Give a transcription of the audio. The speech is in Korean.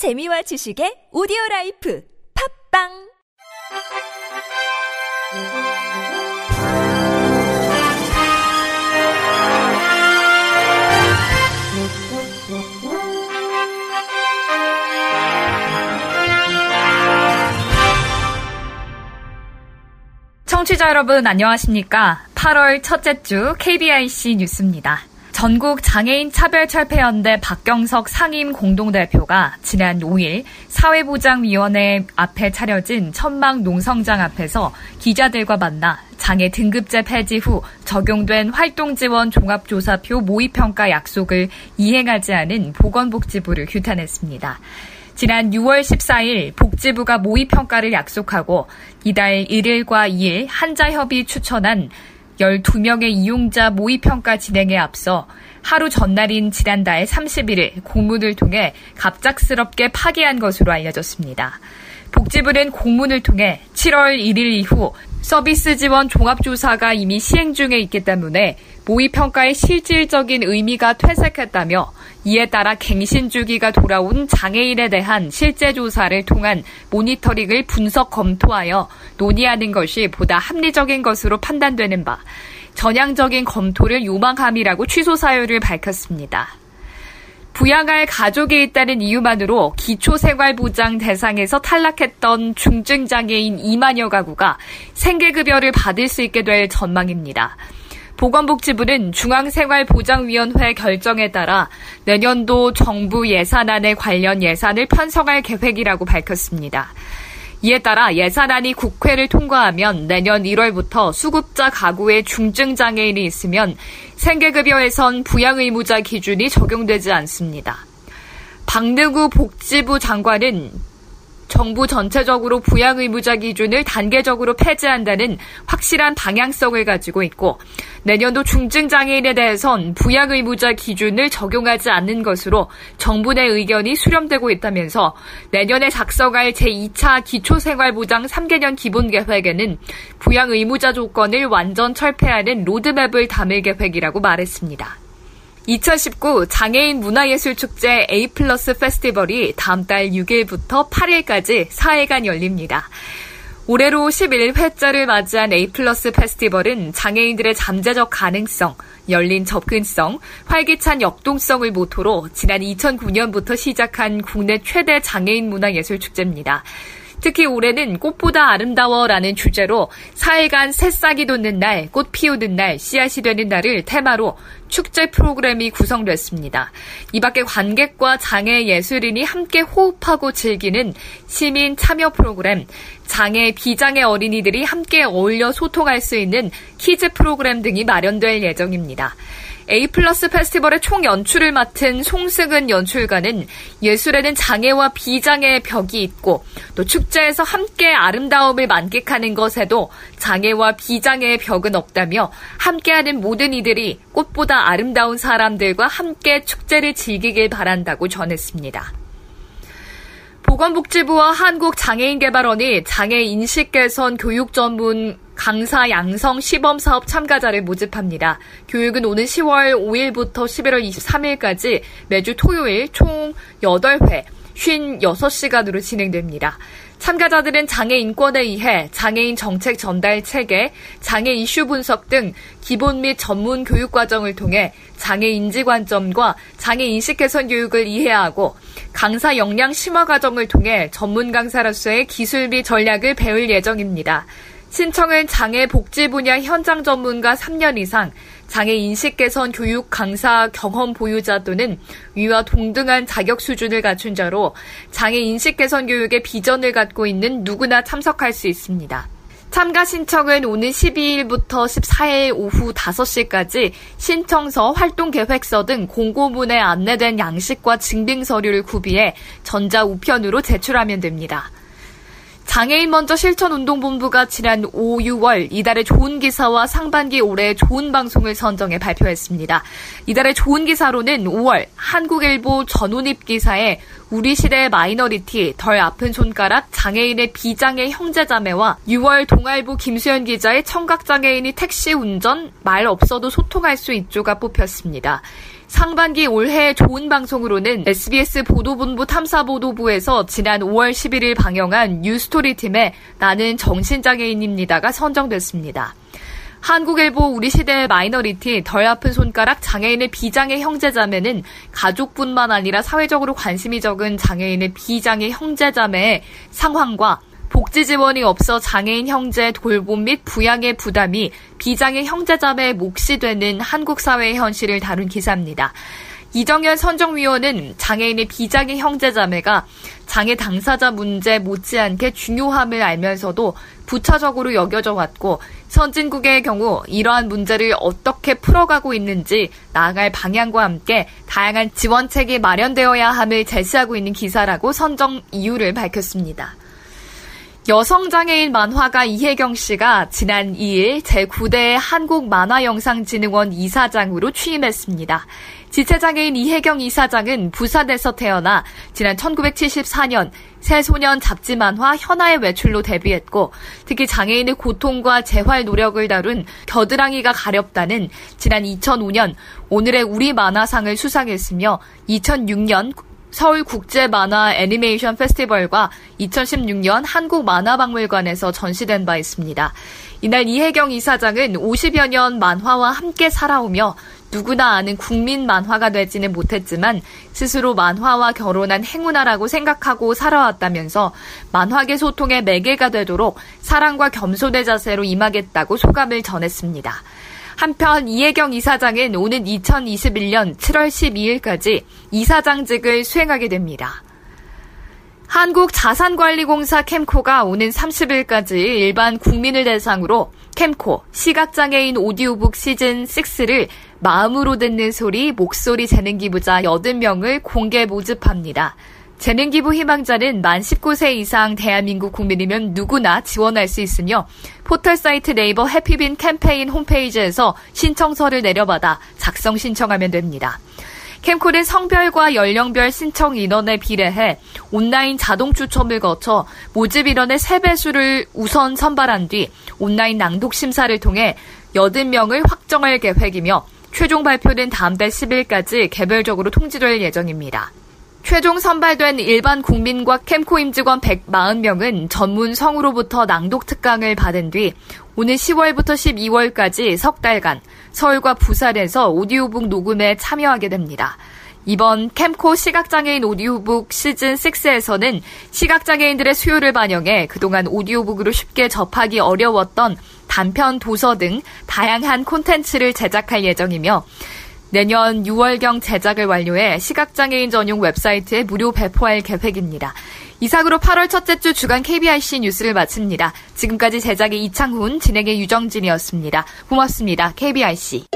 재미와 지식의 오디오 라이프 팝빵 청취자 여러분 안녕하십니까? 8월 첫째 주 KBIC 뉴스입니다. 전국 장애인 차별 철폐연대 박경석 상임 공동대표가 지난 5일 사회보장위원회 앞에 차려진 천막 농성장 앞에서 기자들과 만나 장애 등급제 폐지 후 적용된 활동지원 종합조사표 모의평가 약속을 이행하지 않은 보건복지부를 규탄했습니다. 지난 6월 14일 복지부가 모의평가를 약속하고 이달 1일과 2일 한자협이 추천한 12명의 이용자 모의평가 진행에 앞서 하루 전날인 지난달 31일 공문을 통해 갑작스럽게 파기한 것으로 알려졌습니다. 복지부는 공문을 통해 7월 1일 이후 서비스 지원 종합조사가 이미 시행 중에 있기 때문에 모의평가의 실질적인 의미가 퇴색했다며 이에 따라 갱신 주기가 돌아온 장애인에 대한 실제 조사를 통한 모니터링을 분석 검토하여 논의하는 것이 보다 합리적인 것으로 판단되는 바 전향적인 검토를 요망함이라고 취소 사유를 밝혔습니다. 부양할 가족이 있다는 이유만으로 기초생활보장 대상에서 탈락했던 중증장애인 2만여 가구가 생계급여를 받을 수 있게 될 전망입니다. 보건복지부는 중앙생활보장위원회 결정에 따라 내년도 정부 예산안에 관련 예산을 편성할 계획이라고 밝혔습니다. 이에 따라 예산안이 국회를 통과하면 내년 1월부터 수급자 가구에 중증 장애인이 있으면 생계급여에선 부양의무자 기준이 적용되지 않습니다. 박능우 복지부 장관은 정부 전체적으로 부양 의무자 기준을 단계적으로 폐지한다는 확실한 방향성을 가지고 있고 내년도 중증 장애인에 대해선 부양 의무자 기준을 적용하지 않는 것으로 정부 내 의견이 수렴되고 있다면서 내년에 작성할 제2차 기초생활보장 3개년 기본계획에는 부양 의무자 조건을 완전 철폐하는 로드맵을 담을 계획이라고 말했습니다. 2019 장애인 문화예술축제 A 플러스 페스티벌이 다음 달 6일부터 8일까지 4일간 열립니다. 올해로 11회째를 맞이한 A 플러스 페스티벌은 장애인들의 잠재적 가능성, 열린 접근성, 활기찬 역동성을 모토로 지난 2009년부터 시작한 국내 최대 장애인 문화예술축제입니다. 특히 올해는 꽃보다 아름다워라는 주제로 4일간 새싹이 돋는 날, 꽃 피우는 날, 씨앗이 되는 날을 테마로 축제 프로그램이 구성됐습니다. 이 밖에 관객과 장애 예술인이 함께 호흡하고 즐기는 시민 참여 프로그램, 장애, 비장애 어린이들이 함께 어울려 소통할 수 있는 키즈 프로그램 등이 마련될 예정입니다. A plus 페스티벌의 총 연출을 맡은 송승환 연출가는 예술에는 장애와 비장애의 벽이 없고 또 축제에서 함께 아름다움을 만끽하는 것에도 장애와 비장애의 벽은 없다며 함께하는 모든 이들이 꽃보다 아름다운 사람들과 함께 축제를 즐기길 바란다고 전했습니다. 보건복지부와 한국장애인개발원이 장애 인식 개선 교육 전문 강사 양성 시범 사업 참가자를 모집합니다. 교육은 오는 10월 5일부터 11월 23일까지 매주 토요일 총 8회 56시간으로 진행됩니다. 참가자들은 장애 인권에 의해 장애인 정책 전달 체계, 장애 이슈 분석 등 기본 및 전문 교육 과정을 통해 장애 인지 관점과 장애 인식 개선 교육을 이해하고 강사 역량 심화 과정을 통해 전문 강사로서의 기술 및 전략을 배울 예정입니다. 신청은 장애 복지 분야 현장 전문가 3년 이상, 장애 인식 개선 교육 강사 경험 보유자 또는 위와 동등한 자격 수준을 갖춘 자로 장애 인식 개선 교육의 비전을 갖고 있는 누구나 참석할 수 있습니다. 참가 신청은 오는 12일부터 14일 오후 5시까지 신청서, 활동 계획서 등 공고문에 안내된 양식과 증빙 서류를 구비해 전자 우편으로 제출하면 됩니다. 장애인 먼저 실천 운동본부가 지난 5, 6월 이달의 좋은 기사와 상반기 올해 좋은 방송을 선정해 발표했습니다. 이달의 좋은 기사로는 5월 한국일보 전혼잎 기자의 우리 시대의 마이너리티, 덜 아픈 손가락, 장애인의 비장애 형제자매와 6월 동아일보 김수현 기자의 청각장애인이 택시 운전, 말 없어도 소통할 수 있죠가 뽑혔습니다. 상반기 올해 좋은 방송으로는 SBS 보도본부 탐사보도부에서 지난 5월 11일 방영한 뉴스토리 팀의 나는 정신장애인입니다가 선정됐습니다. 한국일보 우리 시대의 마이너리티 덜 아픈 손가락 장애인의 비장애 형제자매는 가족뿐만 아니라 사회적으로 관심이 적은 장애인의 비장애 형제자매의 상황과 복지 지원이 없어 장애인 형제 돌봄 및 부양의 부담이 비장애 형제자매의 몫이 되는 한국 사회의 현실을 다룬 기사입니다. 이정현 선정위원은 장애인의 비장애 형제자매가 장애 당사자 문제 못지않게 중요함을 알면서도 부차적으로 여겨져 왔고 선진국의 경우 이러한 문제를 어떻게 풀어가고 있는지 나아갈 방향과 함께 다양한 지원책이 마련되어야 함을 제시하고 있는 기사라고 선정 이유를 밝혔습니다. 여성장애인 만화가 이혜경 씨가 지난 2일 제9대 한국만화영상진흥원 이사장으로 취임했습니다. 지체장애인 이혜경 이사장은 부산에서 태어나 지난 1974년 새소년 잡지 만화 현아의 외출로 데뷔했고 특히 장애인의 고통과 재활 노력을 다룬 겨드랑이가 가렵다는 지난 2005년 오늘의 우리 만화상을 수상했으며 2006년 서울 국제 만화 애니메이션 페스티벌과 2016년 한국 만화박물관에서 전시된 바 있습니다. 이날 이혜경 이사장은 50여 년 만화와 함께 살아오며 누구나 아는 국민 만화가 되지는 못했지만 스스로 만화와 결혼한 행운아라고 생각하고 살아왔다면서 만화계 소통의 매개가 되도록 사랑과 겸손의 자세로 임하겠다고 소감을 전했습니다. 한편 이혜경 이사장은 오는 2021년 7월 12일까지 이사장직을 수행하게 됩니다. 한국자산관리공사 캠코가 오는 30일까지 일반 국민을 대상으로 캠코 시각장애인 오디오북 시즌 6를 마음으로 듣는 소리 목소리 재능기부자 80명을 공개 모집합니다. 재능기부 희망자는 만 19세 이상 대한민국 국민이면 누구나 지원할 수 있으며 포털 사이트 네이버 해피빈 캠페인 홈페이지에서 신청서를 내려받아 작성 신청하면 됩니다. 캠콜은 성별과 연령별 신청 인원에 비례해 온라인 자동 추첨을 거쳐 모집 인원의 3배수를 우선 선발한 뒤 온라인 낭독 심사를 통해 80명을 확정할 계획이며 최종 발표는 다음 달 10일까지 개별적으로 통지될 예정입니다. 최종 선발된 일반 국민과 캠코 임직원 140명은 전문 성우로부터 낭독 특강을 받은 뒤 오늘 10월부터 12월까지 석 달간 서울과 부산에서 오디오북 녹음에 참여하게 됩니다. 이번 캠코 시각장애인 오디오북 시즌 6에서는 시각장애인들의 수요를 반영해 그동안 오디오북으로 쉽게 접하기 어려웠던 단편 도서 등 다양한 콘텐츠를 제작할 예정이며 내년 6월경 제작을 완료해 시각장애인 전용 웹사이트에 무료 배포할 계획입니다. 이상으로 8월 첫째 주 주간 KBIC 뉴스를 마칩니다. 지금까지 제작의 이창훈, 진행의 유정진이었습니다. 고맙습니다. KBIC.